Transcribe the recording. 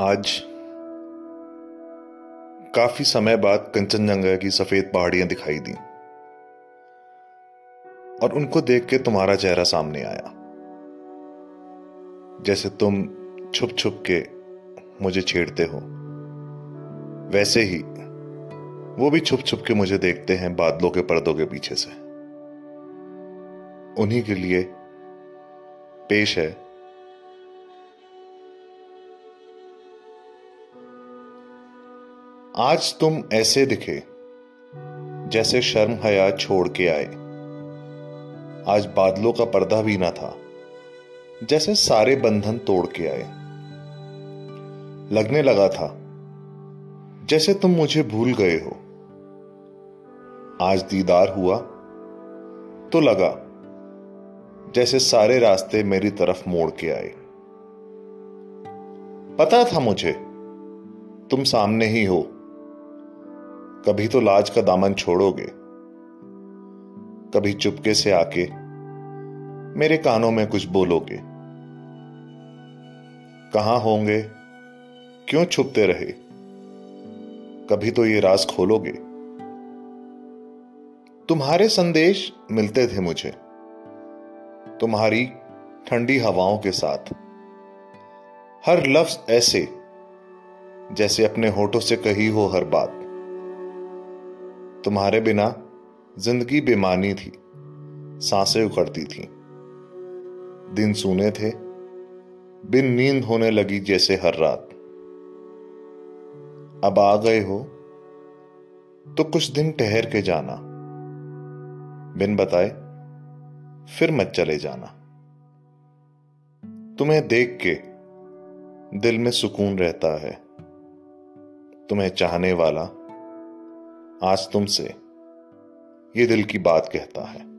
आज काफ़ी समय बाद कंचनजंगा की सफ़ेद पहाड़ियाँ दिखाई दी और उनको देख के तुम्हारा चेहरा सामने आया। जैसे तुम छुप छुप के मुझे छेड़ते हो, वैसे ही वो भी छुप छुप के मुझे देखते हैं बादलों के पर्दों के पीछे से। उन्हीं के लिए पेश है आज तुम ऐसे दिखे, जैसे शर्म हया छोड़ के आए। आज बादलों का पर्दा भी ना था, जैसे सारे बंधन तोड़ के आए। लगने लगा था, जैसे तुम मुझे भूल गए हो। आज दीदार हुआ तो लगा, जैसे सारे रास्ते मेरी तरफ़ मोड़ के आए। पता था मुझे, तुम सामने ही हो कभी तो लाज का दामन छोड़ोगे, कभी चुपके से आके मेरे कानों में कुछ बोलोगे। कहाँ होंगे? क्यों छुपते रहे? कभी तो ये राज खोलोगे। तुम्हारे संदेश मिलते थे मुझे, तुम्हारी ठंडी हवाओं के साथ। हर लफ्ज ऐसे, जैसे अपने होठों से कही हो हर बात। तुम्हारे बिना ज़िंदगी बेमानी थी, साँसें उखड़ती थी। दिन सूने थे, बिन नींद होने लगी जैसे हर रात। अब आ गए हो तो कुछ दिन ठहर के जाना। बिन बताए, फिर मत चले जाना। तुम्हें देख के दिल में सुकून रहता है। तुम्हें चाहने वाला आज तुमसे ये दिल की बात कहता है।